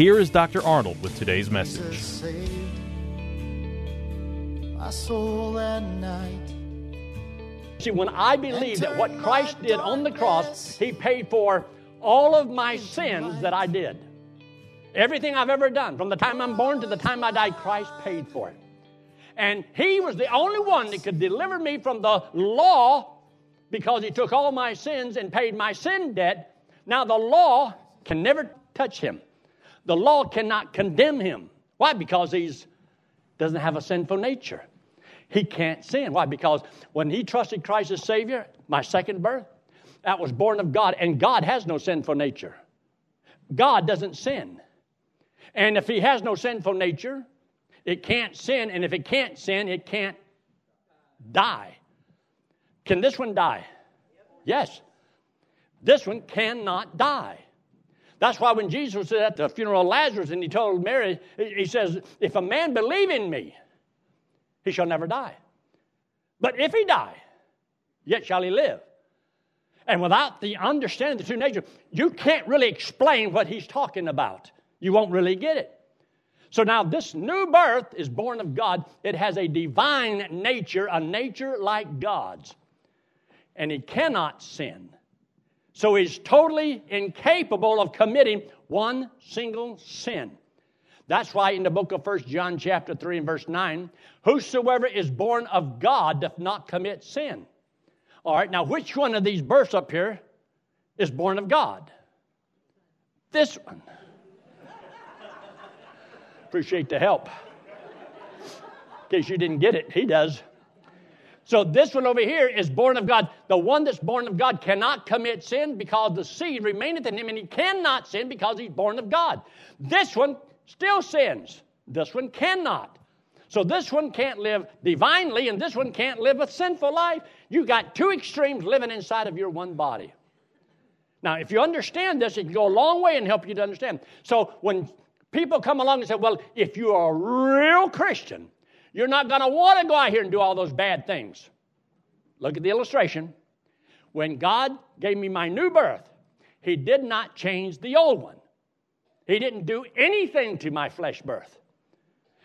here is Dr. Arnold with today's message. Saved my soul that night. See, when I believe that what Christ did on the cross, He paid for all of my sins that I did. Everything I've ever done, from the time I'm born to the time I die, Christ paid for it. And He was the only one that could deliver me from the law because He took all my sins and paid my sin debt. Now, the law can never touch Him, the law cannot condemn Him. Why? Because He's doesn't have a sinful nature. He can't sin. Why? Because when he trusted Christ as Savior, my second birth, that was born of God, and God has no sinful nature. God doesn't sin. And if he has no sinful nature, it can't sin, and if it can't sin, it can't die. Can this one die? Yes. This one cannot die. That's why when Jesus was at the funeral of Lazarus and he told Mary, he says, If a man believe in me, he shall never die. But if he die, yet shall he live. And without the understanding of the true nature, you can't really explain what he's talking about. You won't really get it. So now this new birth is born of God. It has a divine nature, a nature like God's. And he cannot sin. So he's totally incapable of committing one single sin. That's why in the book of 1 John chapter 3 and verse 9, whosoever is born of God doth not commit sin. All right, now which one of these births up here is born of God? This one. Appreciate the help. In case you didn't get it, he does. So this one over here is born of God. The one that's born of God cannot commit sin because the seed remaineth in him, and he cannot sin because he's born of God. This one still sins. This one cannot. So this one can't live divinely, and this one can't live a sinful life. You got two extremes living inside of your one body. Now, if you understand this, it can go a long way and help you to understand. So when people come along and say, well, if you are a real Christian, you're not going to want to go out here and do all those bad things. Look at the illustration. When God gave me my new birth, He did not change the old one. He didn't do anything to my flesh birth.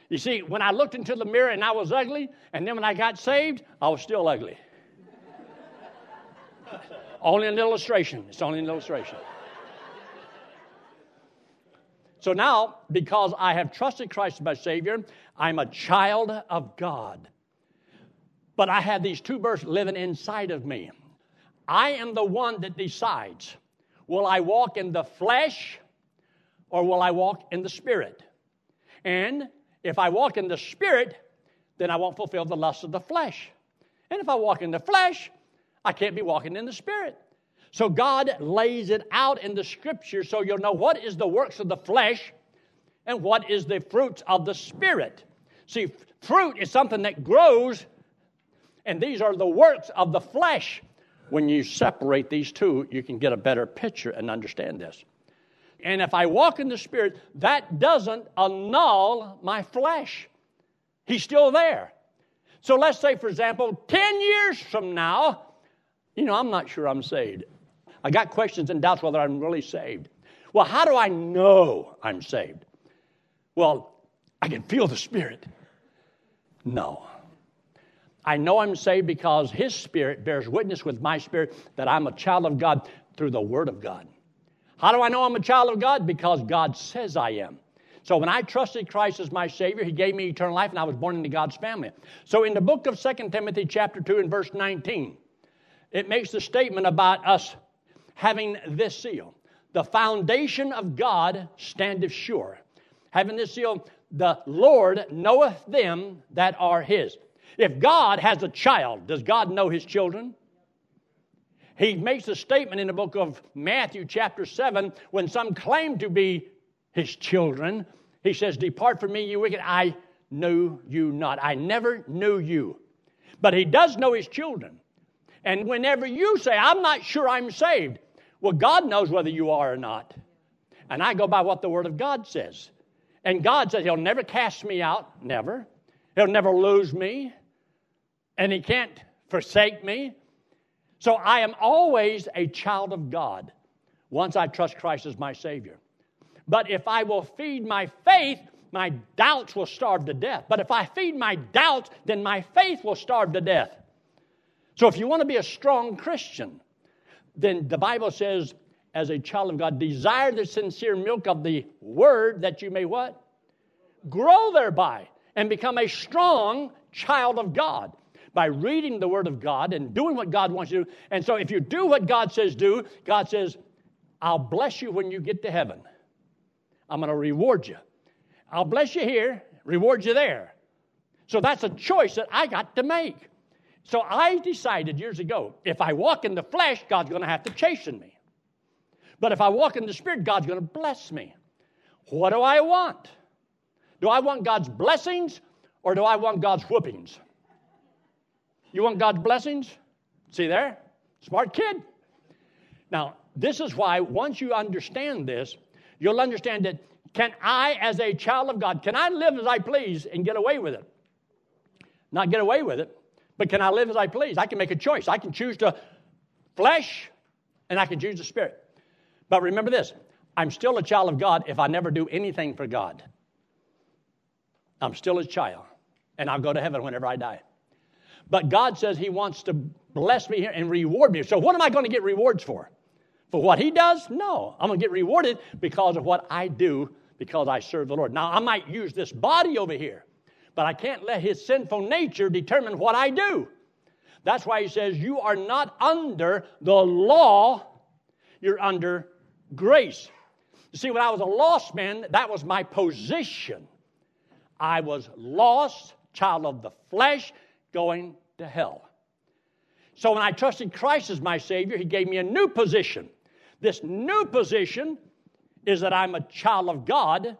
You see, when I looked into the mirror and I was ugly, and then when I got saved, I was still ugly. only an illustration. It's only an illustration. So now, because I have trusted Christ as my Savior, I'm a child of God. But I have these two births living inside of me. I am the one that decides will I walk in the flesh or will I walk in the spirit? And if I walk in the spirit, then I won't fulfill the lusts of the flesh. And if I walk in the flesh, I can't be walking in the spirit. So God lays it out in the scripture so you'll know what is the works of the flesh and what is the fruits of the spirit. See, fruit is something that grows, and these are the works of the flesh. When you separate these two, you can get a better picture and understand this. And if I walk in the Spirit, that doesn't annul my flesh. He's still there. So let's say, for example, 10 years from now, you know, I'm not sure I'm saved. I got questions and doubts whether I'm really saved. Well, how do I know I'm saved? Well, I can feel the Spirit. No. I know I'm saved because His Spirit bears witness with my spirit that I'm a child of God through the Word of God. How do I know I'm a child of God? Because God says I am. So when I trusted Christ as my Savior, He gave me eternal life, and I was born into God's family. So in the book of 2 Timothy, chapter 2, and verse 19, it makes the statement about us having this seal. The foundation of God standeth sure. Having this seal, the Lord knoweth them that are His. If God has a child, does God know His children? He makes a statement in the book of Matthew, chapter 7, when some claim to be his children. He says, Depart from me, you wicked. I knew you not. I never knew you. But he does know his children. And whenever you say, I'm not sure I'm saved, well, God knows whether you are or not. And I go by what the Word of God says. And God says He'll never cast me out, never. He'll never lose me. And He can't forsake me. So I am always a child of God once I trust Christ as my Savior. But if I will feed my faith, my doubts will starve to death. But if I feed my doubts, then my faith will starve to death. So if you want to be a strong Christian, then the Bible says, as a child of God, desire the sincere milk of the word that you may what? Grow thereby and become a strong child of God by reading the Word of God and doing what God wants you to do. And so if you do what God says do, God says, I'll bless you when you get to heaven. I'm going to reward you. I'll bless you here, reward you there. So that's a choice that I got to make. So I decided years ago if I walk in the flesh, God's going to have to chasten me. But if I walk in the Spirit, God's going to bless me. What do I want? Do I want God's blessings or do I want God's whoopings? You want God's blessings? See there? Smart kid. Now, this is why once you understand this, you'll understand that can I, as a child of God, can I live as I please and get away with it? Not get away with it, but can I live as I please? I can make a choice. I can choose to flesh and I can choose the spirit. But remember this I'm still a child of God if I never do anything for God. I'm still his child, and I'll go to heaven whenever I die. But God says He wants to bless me here and reward me. So, what am I going to get rewards for? For what He does? No. I'm going to get rewarded because of what I do because I serve the Lord. Now, I might use this body over here, but I can't let His sinful nature determine what I do. That's why He says, You are not under the law, you're under grace. You see, when I was a lost man, that was my position. I was lost, child of the flesh, going to hell. So when I trusted Christ as my Savior, He gave me a new position. This new position is that I'm a child of God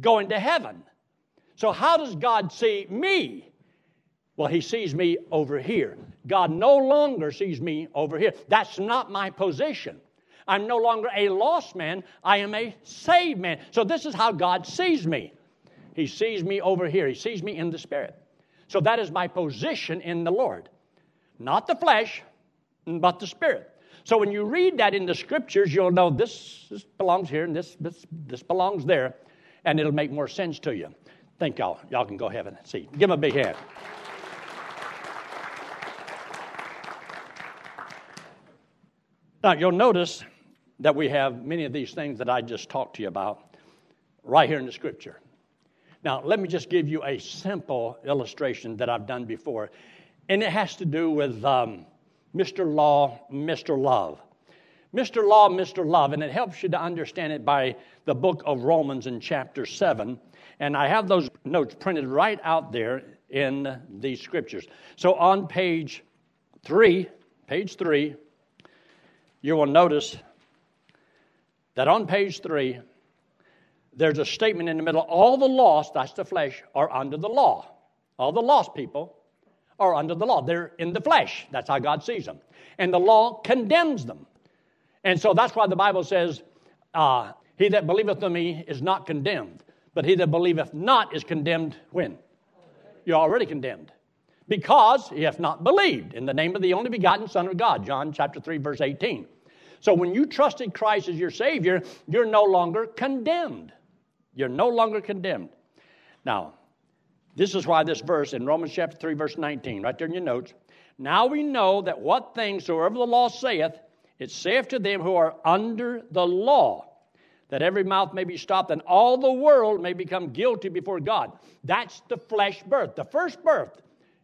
going to heaven. So, how does God see me? Well, He sees me over here. God no longer sees me over here. That's not my position. I'm no longer a lost man, I am a saved man. So, this is how God sees me. He sees me over here, He sees me in the Spirit. So that is my position in the Lord. Not the flesh, but the spirit. So when you read that in the scriptures, you'll know this, belongs here and this, this, this belongs there, and it'll make more sense to you. Thank y'all. Y'all can go ahead and see. Give them a big hand. Now, you'll notice that we have many of these things that I just talked to you about right here in the scripture. Now, let me just give you a simple illustration that I've done before, and it has to do with um, Mr. Law, Mr. Love. Mr. Law, Mr. Love, and it helps you to understand it by the book of Romans in chapter 7. And I have those notes printed right out there in these scriptures. So on page 3, page 3, you will notice that on page 3, there's a statement in the middle all the lost, that's the flesh, are under the law. All the lost people are under the law. They're in the flesh. That's how God sees them. And the law condemns them. And so that's why the Bible says, uh, He that believeth on me is not condemned, but he that believeth not is condemned when? You're already condemned. Because he hath not believed in the name of the only begotten Son of God. John chapter 3, verse 18. So when you trusted Christ as your Savior, you're no longer condemned. You're no longer condemned. Now, this is why this verse in Romans chapter 3, verse 19, right there in your notes. Now we know that what things soever the law saith, it saith to them who are under the law, that every mouth may be stopped and all the world may become guilty before God. That's the flesh birth, the first birth.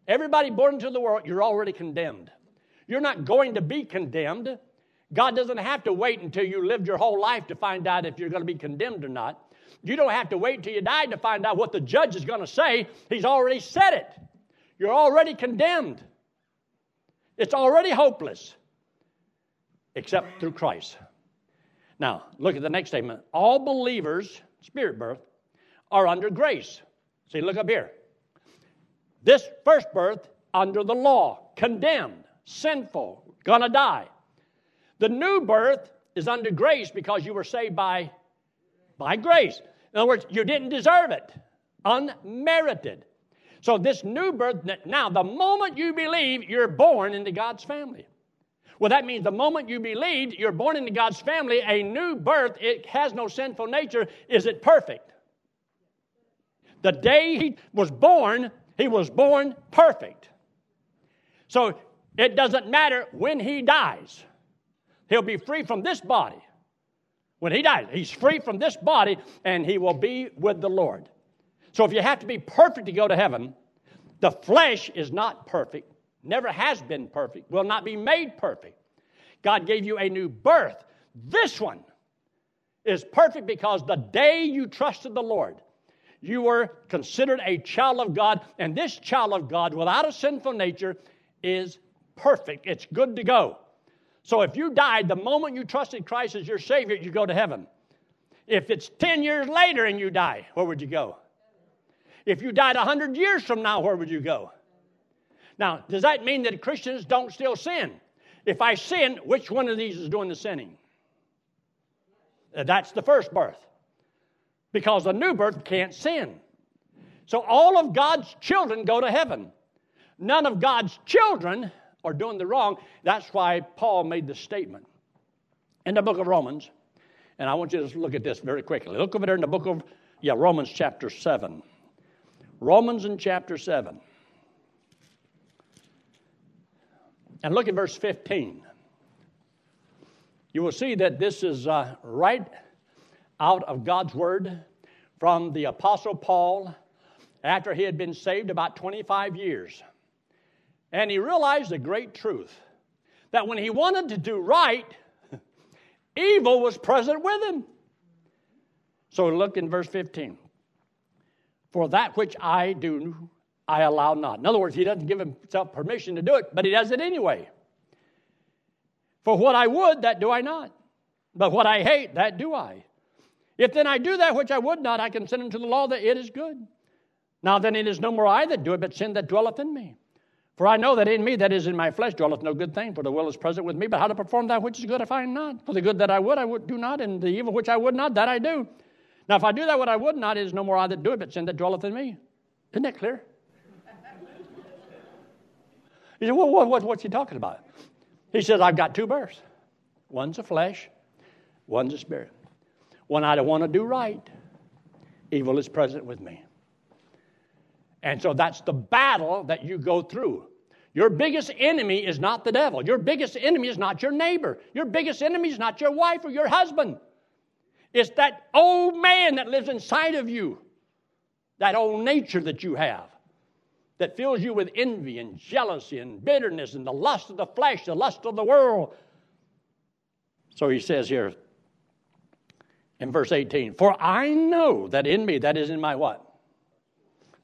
Everybody born into the world, you're already condemned. You're not going to be condemned. God doesn't have to wait until you lived your whole life to find out if you're going to be condemned or not. You don't have to wait until you die to find out what the judge is going to say. He's already said it. You're already condemned. It's already hopeless, except through Christ. Now, look at the next statement. All believers, spirit birth, are under grace. See, look up here. This first birth under the law, condemned, sinful, gonna die. The new birth is under grace because you were saved by, by grace. In other words, you didn't deserve it, unmerited. So, this new birth, now, the moment you believe, you're born into God's family. Well, that means the moment you believe you're born into God's family, a new birth, it has no sinful nature. Is it perfect? The day he was born, he was born perfect. So it doesn't matter when he dies, he'll be free from this body. When he dies, he's free from this body and he will be with the Lord. So if you have to be perfect to go to heaven, the flesh is not perfect, never has been perfect, will not be made perfect. God gave you a new birth. This one is perfect because the day you trusted the Lord, you were considered a child of God, and this child of God, without a sinful nature, is perfect. It's good to go. So if you died the moment you trusted Christ as your Savior, you go to heaven. If it's 10 years later and you die, where would you go? If you died 100 years from now, where would you go? Now, does that mean that Christians don't still sin? If I sin, which one of these is doing the sinning? Uh, that's the first birth. Because the new birth can't sin. So all of God's children go to heaven. None of God's children are doing the wrong. That's why Paul made the statement in the book of Romans. And I want you to look at this very quickly. Look over there in the book of, yeah, Romans chapter 7. Romans in chapter 7. And look at verse 15. You will see that this is uh, right out of God's Word from the Apostle Paul after he had been saved about 25 years. And he realized a great truth that when he wanted to do right, evil was present with him. So look in verse 15. For that which I do, I allow not. In other words, he doesn't give himself permission to do it, but he does it anyway. For what I would, that do I not. But what I hate, that do I. If then I do that which I would not, I consent unto the law that it is good. Now then it is no more I that do it, but sin that dwelleth in me. For I know that in me, that is in my flesh, dwelleth no good thing, for the will is present with me. But how to perform that which is good I find not. For the good that I would, I would do not, and the evil which I would not, that I do. Now, if I do that what I would not, it is no more I that do it, but sin that dwelleth in me. Isn't that clear? He said, well, what, what, what's he talking about? He says, I've got two births. One's a flesh, one's a spirit. When I don't want to do right, evil is present with me. And so that's the battle that you go through. Your biggest enemy is not the devil. Your biggest enemy is not your neighbor. Your biggest enemy is not your wife or your husband. It's that old man that lives inside of you, that old nature that you have, that fills you with envy and jealousy and bitterness and the lust of the flesh, the lust of the world. So he says here in verse 18, For I know that in me, that is in my what?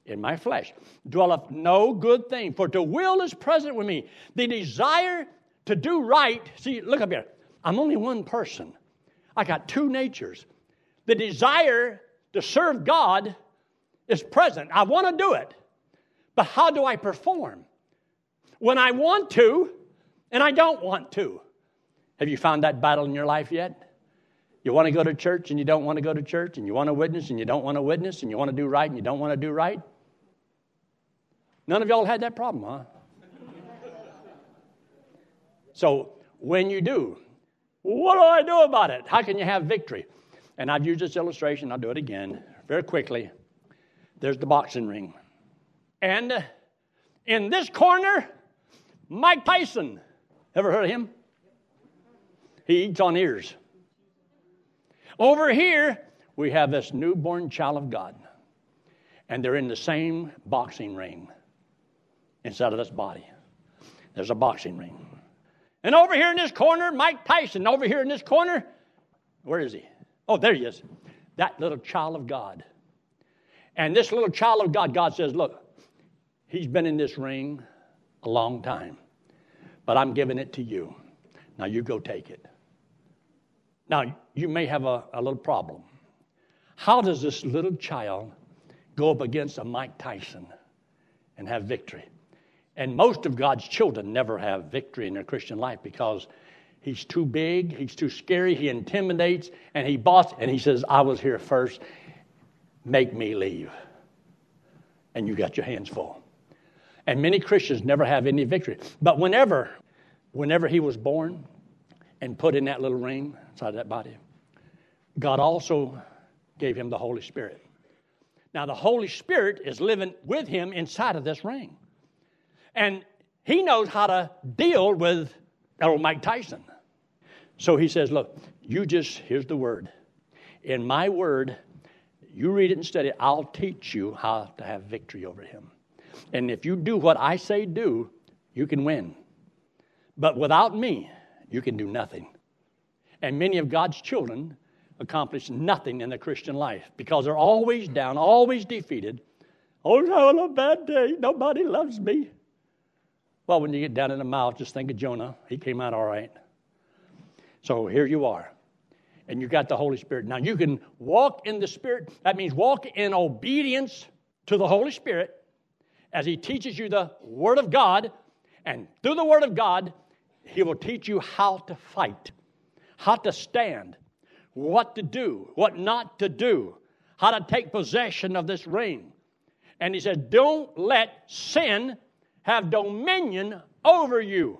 In my flesh, dwelleth no good thing, for to will is present with me. The desire to do right, see, look up here. I'm only one person. I got two natures. The desire to serve God is present. I want to do it. But how do I perform? When I want to and I don't want to. Have you found that battle in your life yet? You want to go to church and you don't want to go to church, and you want to witness and you don't want to witness, and you want to do right and you don't want to do right? None of y'all had that problem, huh? so when you do, what do I do about it? How can you have victory? And I've used this illustration, I'll do it again very quickly. There's the boxing ring. And in this corner, Mike Tyson. Ever heard of him? He eats on ears. Over here, we have this newborn child of God, and they're in the same boxing ring inside of this body. There's a boxing ring. And over here in this corner, Mike Tyson. Over here in this corner, where is he? Oh, there he is. That little child of God. And this little child of God, God says, Look, he's been in this ring a long time, but I'm giving it to you. Now you go take it. Now, you may have a, a little problem. How does this little child go up against a Mike Tyson and have victory? And most of God's children never have victory in their Christian life because he's too big, he's too scary, he intimidates, and he boss, and he says, I was here first, make me leave. And you got your hands full. And many Christians never have any victory. But whenever, whenever he was born and put in that little ring inside that body, God also gave him the Holy Spirit. Now, the Holy Spirit is living with him inside of this ring. And he knows how to deal with old Mike Tyson. So he says, Look, you just, here's the word. In my word, you read it and study it, I'll teach you how to have victory over him. And if you do what I say do, you can win. But without me, you can do nothing. And many of God's children accomplish nothing in the Christian life because they're always down, always defeated. Oh, I'm a bad day. Nobody loves me. Well, when you get down in the mouth, just think of Jonah. He came out all right. So here you are. And you got the Holy Spirit. Now you can walk in the Spirit. That means walk in obedience to the Holy Spirit as He teaches you the Word of God. And through the Word of God, He will teach you how to fight, how to stand, what to do, what not to do, how to take possession of this ring. And He says, Don't let sin have dominion over you.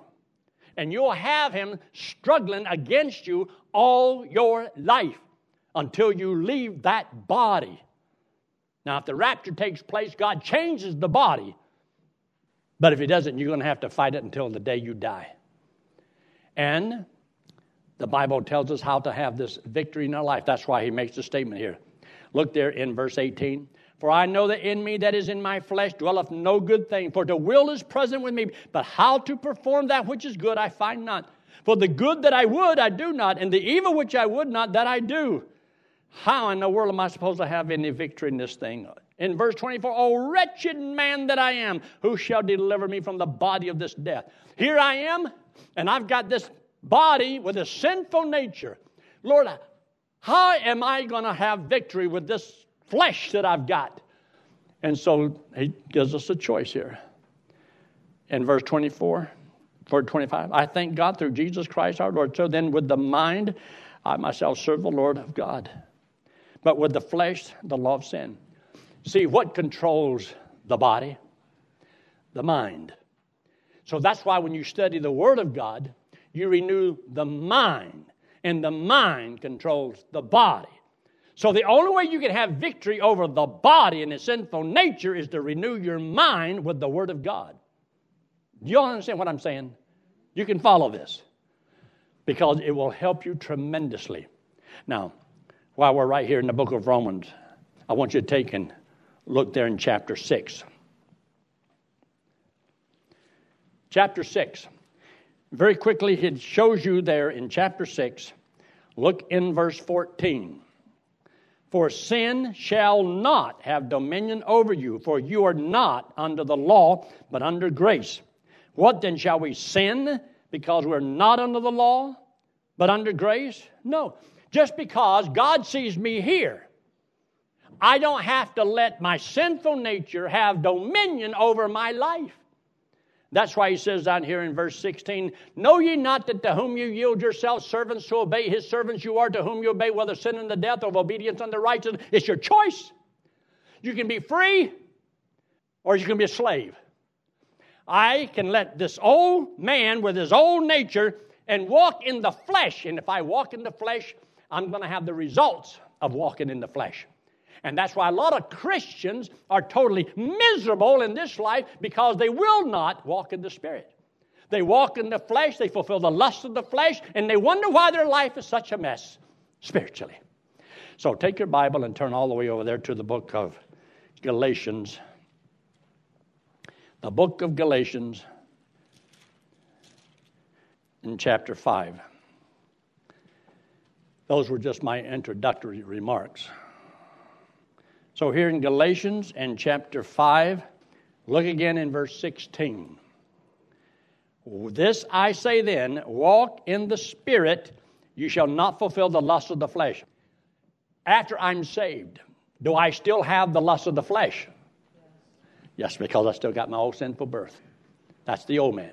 And you'll have him struggling against you all your life until you leave that body. Now, if the rapture takes place, God changes the body. But if He doesn't, you're going to have to fight it until the day you die. And the Bible tells us how to have this victory in our life. That's why He makes the statement here. Look there in verse 18. For I know that in me that is in my flesh dwelleth no good thing. For the will is present with me, but how to perform that which is good I find not. For the good that I would I do not, and the evil which I would not that I do. How in the world am I supposed to have any victory in this thing? In verse 24, O wretched man that I am, who shall deliver me from the body of this death? Here I am, and I've got this body with a sinful nature. Lord, how am I going to have victory with this flesh that I've got. And so he gives us a choice here. In verse 24, verse 25, I thank God through Jesus Christ our Lord. So then, with the mind, I myself serve the Lord of God. But with the flesh, the law of sin. See, what controls the body? The mind. So that's why when you study the Word of God, you renew the mind, and the mind controls the body. So, the only way you can have victory over the body and its sinful nature is to renew your mind with the Word of God. Do you all understand what I'm saying? You can follow this because it will help you tremendously. Now, while we're right here in the book of Romans, I want you to take and look there in chapter 6. Chapter 6. Very quickly, it shows you there in chapter 6. Look in verse 14. For sin shall not have dominion over you, for you are not under the law, but under grace. What then shall we sin because we're not under the law, but under grace? No. Just because God sees me here, I don't have to let my sinful nature have dominion over my life. That's why he says down here in verse 16, Know ye not that to whom you yield yourselves servants to obey his servants you are, to whom you obey, whether sin and the death or obedience unto righteousness? It's your choice. You can be free or you can be a slave. I can let this old man with his old nature and walk in the flesh. And if I walk in the flesh, I'm going to have the results of walking in the flesh. And that's why a lot of Christians are totally miserable in this life because they will not walk in the Spirit. They walk in the flesh, they fulfill the lust of the flesh, and they wonder why their life is such a mess spiritually. So take your Bible and turn all the way over there to the book of Galatians. The book of Galatians in chapter 5. Those were just my introductory remarks. So, here in Galatians and chapter 5, look again in verse 16. This I say then walk in the Spirit, you shall not fulfill the lust of the flesh. After I'm saved, do I still have the lust of the flesh? Yes, because I still got my old sinful birth. That's the old man.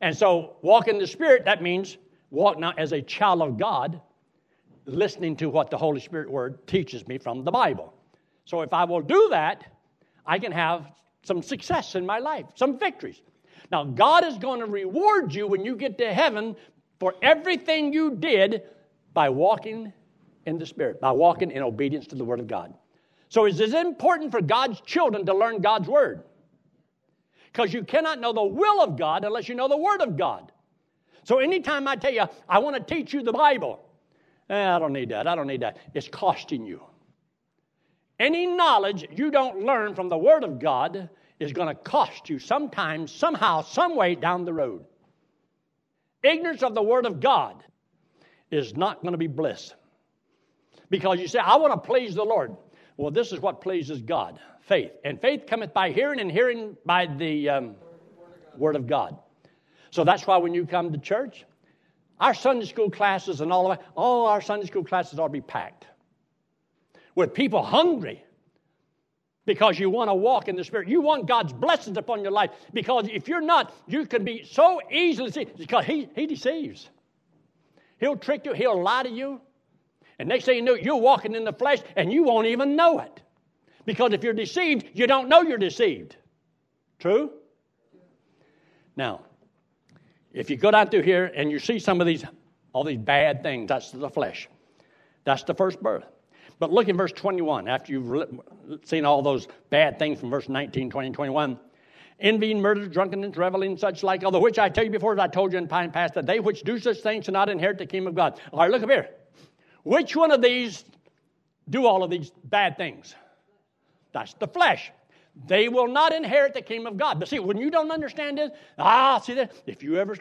And so, walk in the Spirit, that means walk now as a child of God, listening to what the Holy Spirit Word teaches me from the Bible. So, if I will do that, I can have some success in my life, some victories. Now, God is going to reward you when you get to heaven for everything you did by walking in the Spirit, by walking in obedience to the Word of God. So, it's as important for God's children to learn God's Word. Because you cannot know the will of God unless you know the Word of God. So, anytime I tell you, I want to teach you the Bible, eh, I don't need that, I don't need that, it's costing you. Any knowledge you don't learn from the Word of God is going to cost you sometime, somehow, some way down the road. Ignorance of the Word of God is not going to be bliss. Because you say, I want to please the Lord. Well, this is what pleases God faith. And faith cometh by hearing, and hearing by the um, Word of God. So that's why when you come to church, our Sunday school classes and all of that, all our Sunday school classes ought to be packed with people hungry because you want to walk in the Spirit. You want God's blessings upon your life because if you're not, you can be so easily deceived because He, he deceives. He'll trick you, He'll lie to you. And next thing you know, you're walking in the flesh and you won't even know it. Because if you're deceived, you don't know you're deceived. True? Now, if you go down through here and you see some of these, all these bad things, that's the flesh. That's the first birth. But look in verse 21, after you've seen all those bad things from verse 19, 20, 21. Envying, murder, drunkenness, reveling, such like, although which I tell you before, as I told you in time past, that they which do such things shall not inherit the kingdom of God. All right, look up here. Which one of these do all of these bad things? That's the flesh. They will not inherit the kingdom of God. But see, when you don't understand this, ah, see that? If you ever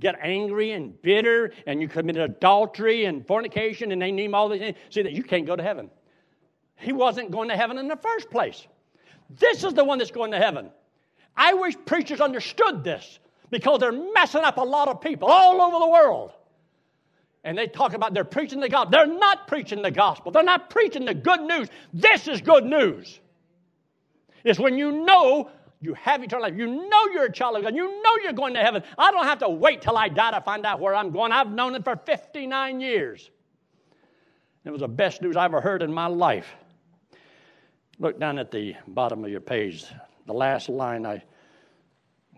get angry and bitter and you commit adultery and fornication and they name all these things, see that you can't go to heaven. He wasn't going to heaven in the first place. This is the one that's going to heaven. I wish preachers understood this because they're messing up a lot of people all over the world. And they talk about they're preaching the gospel. They're not preaching the gospel. They're not preaching the good news. This is good news. It's when you know you have eternal life. You know you're a child of God. You know you're going to heaven. I don't have to wait till I die to find out where I'm going. I've known it for 59 years. It was the best news I ever heard in my life. Look down at the bottom of your page. The last line, I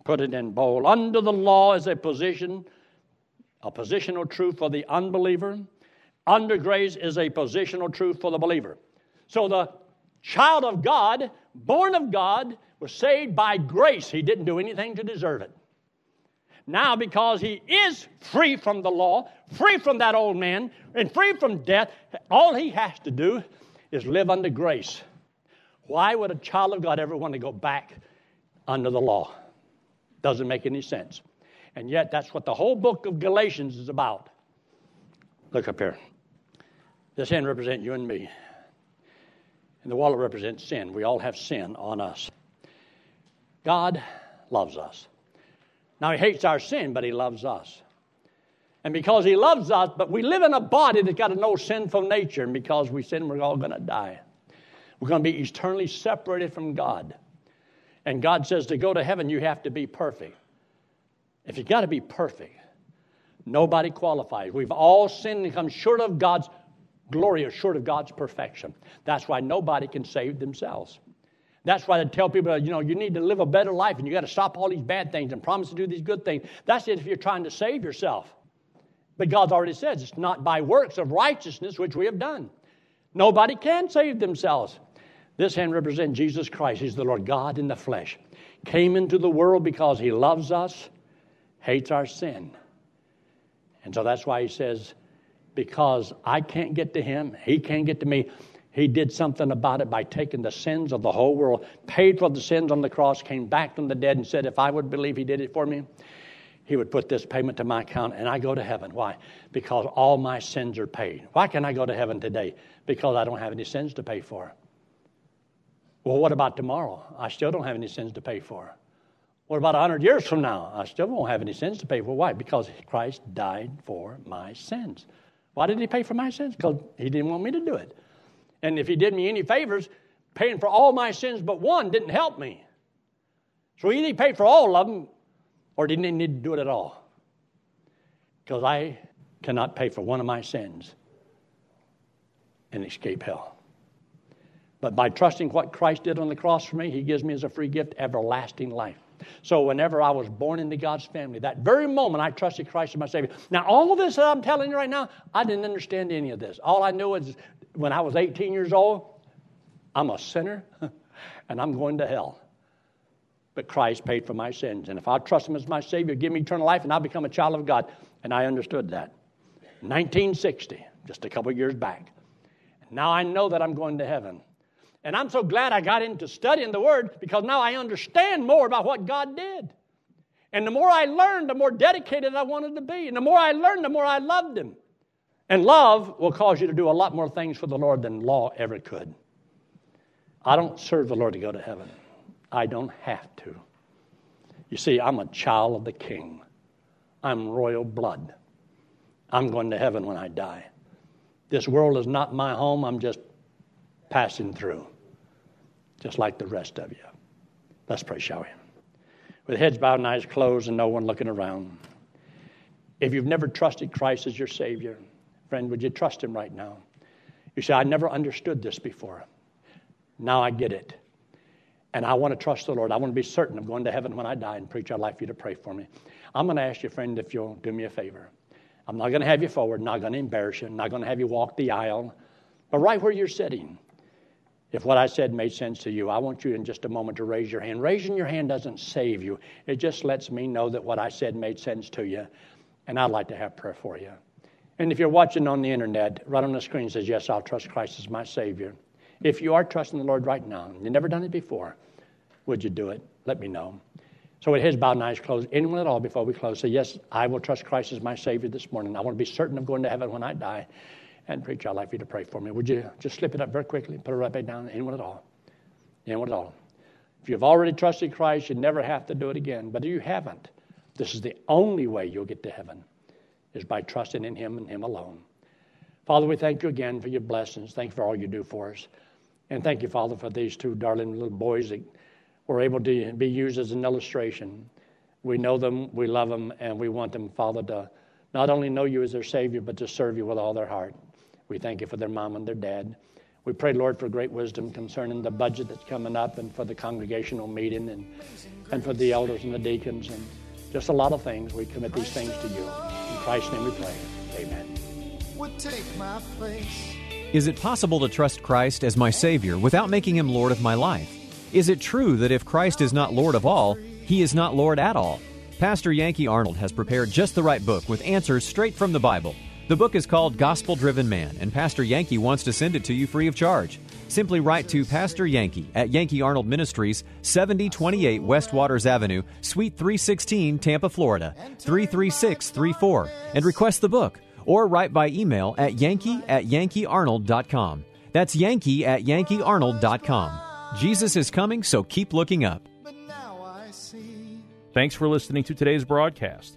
put it in bold. Under the law is a position, a positional truth for the unbeliever. Under grace is a positional truth for the believer. So the child of God, born of God, was saved by grace. He didn't do anything to deserve it. Now, because he is free from the law, free from that old man, and free from death, all he has to do is live under grace. Why would a child of God ever want to go back under the law? Doesn't make any sense. And yet, that's what the whole book of Galatians is about. Look up here. This hand represents you and me. And the wallet represents sin. We all have sin on us. God loves us. Now, He hates our sin, but He loves us. And because He loves us, but we live in a body that's got a no sinful nature, and because we sin, we're all going to die. We're going to be eternally separated from God. And God says to go to heaven, you have to be perfect. If you got to be perfect, nobody qualifies. We've all sinned and come short of God's glory is short of God's perfection. That's why nobody can save themselves. That's why they tell people, you know, you need to live a better life and you got to stop all these bad things and promise to do these good things. That's it if you're trying to save yourself. But God's already says it's not by works of righteousness which we have done. Nobody can save themselves. This hand represents Jesus Christ. He's the Lord God in the flesh. Came into the world because he loves us, hates our sin. And so that's why he says, because I can't get to him, he can't get to me. He did something about it by taking the sins of the whole world, paid for the sins on the cross, came back from the dead, and said, If I would believe he did it for me, he would put this payment to my account and I go to heaven. Why? Because all my sins are paid. Why can I go to heaven today? Because I don't have any sins to pay for. Well, what about tomorrow? I still don't have any sins to pay for. What about 100 years from now? I still won't have any sins to pay for. Why? Because Christ died for my sins. Why did he pay for my sins? Because he didn't want me to do it. And if he did me any favors, paying for all my sins but one didn't help me. So he either he paid for all of them or didn't need to do it at all? Because I cannot pay for one of my sins and escape hell. But by trusting what Christ did on the cross for me, he gives me as a free gift everlasting life. So whenever I was born into God's family, that very moment I trusted Christ as my Savior. Now, all of this that I'm telling you right now, I didn't understand any of this. All I knew is when I was 18 years old, I'm a sinner and I'm going to hell. But Christ paid for my sins. And if I trust Him as my Savior, give me eternal life, and I'll become a child of God. And I understood that. 1960, just a couple years back. Now I know that I'm going to heaven. And I'm so glad I got into studying the Word because now I understand more about what God did. And the more I learned, the more dedicated I wanted to be. And the more I learned, the more I loved Him. And love will cause you to do a lot more things for the Lord than law ever could. I don't serve the Lord to go to heaven, I don't have to. You see, I'm a child of the King, I'm royal blood. I'm going to heaven when I die. This world is not my home, I'm just passing through, just like the rest of you. Let's pray, shall we? With heads bowed and eyes closed and no one looking around. If you've never trusted Christ as your Savior, friend, would you trust Him right now? You say, I never understood this before. Now I get it. And I want to trust the Lord. I want to be certain of going to heaven when I die and preach. I'd like for you to pray for me. I'm going to ask you, friend, if you'll do me a favor. I'm not going to have you forward, not going to embarrass you, not going to have you walk the aisle. But right where you're sitting, if what I said made sense to you, I want you in just a moment to raise your hand. Raising your hand doesn't save you, it just lets me know that what I said made sense to you. And I'd like to have prayer for you. And if you're watching on the internet, right on the screen says, Yes, I'll trust Christ as my Savior. If you are trusting the Lord right now, and you've never done it before, would you do it? Let me know. So with his bowed and eyes closed, anyone at all before we close, say, Yes, I will trust Christ as my Savior this morning. I want to be certain of going to heaven when I die. And preacher, I'd like for you to pray for me. Would you just slip it up very quickly, and put it right back down? Anyone at all? Anyone at all? If you've already trusted Christ, you never have to do it again. But if you haven't, this is the only way you'll get to heaven, is by trusting in Him and Him alone. Father, we thank you again for your blessings. Thank you for all you do for us. And thank you, Father, for these two darling little boys that were able to be used as an illustration. We know them, we love them, and we want them, Father, to not only know you as their Savior, but to serve you with all their heart. We thank you for their mom and their dad. We pray, Lord, for great wisdom concerning the budget that's coming up and for the congregational meeting and, and for the elders and the deacons and just a lot of things. We commit these things to you. In Christ's name we pray. Amen. Would take my face. Is it possible to trust Christ as my Savior without making Him Lord of my life? Is it true that if Christ is not Lord of all, He is not Lord at all? Pastor Yankee Arnold has prepared just the right book with answers straight from the Bible. The book is called Gospel Driven Man, and Pastor Yankee wants to send it to you free of charge. Simply write to Pastor Yankee at Yankee Arnold Ministries, 7028 West Waters Avenue, Suite 316, Tampa, Florida, 33634, and request the book. Or write by email at yankee at yankeearnold.com. That's yankee at yankeearnold.com. Jesus is coming, so keep looking up. Thanks for listening to today's broadcast.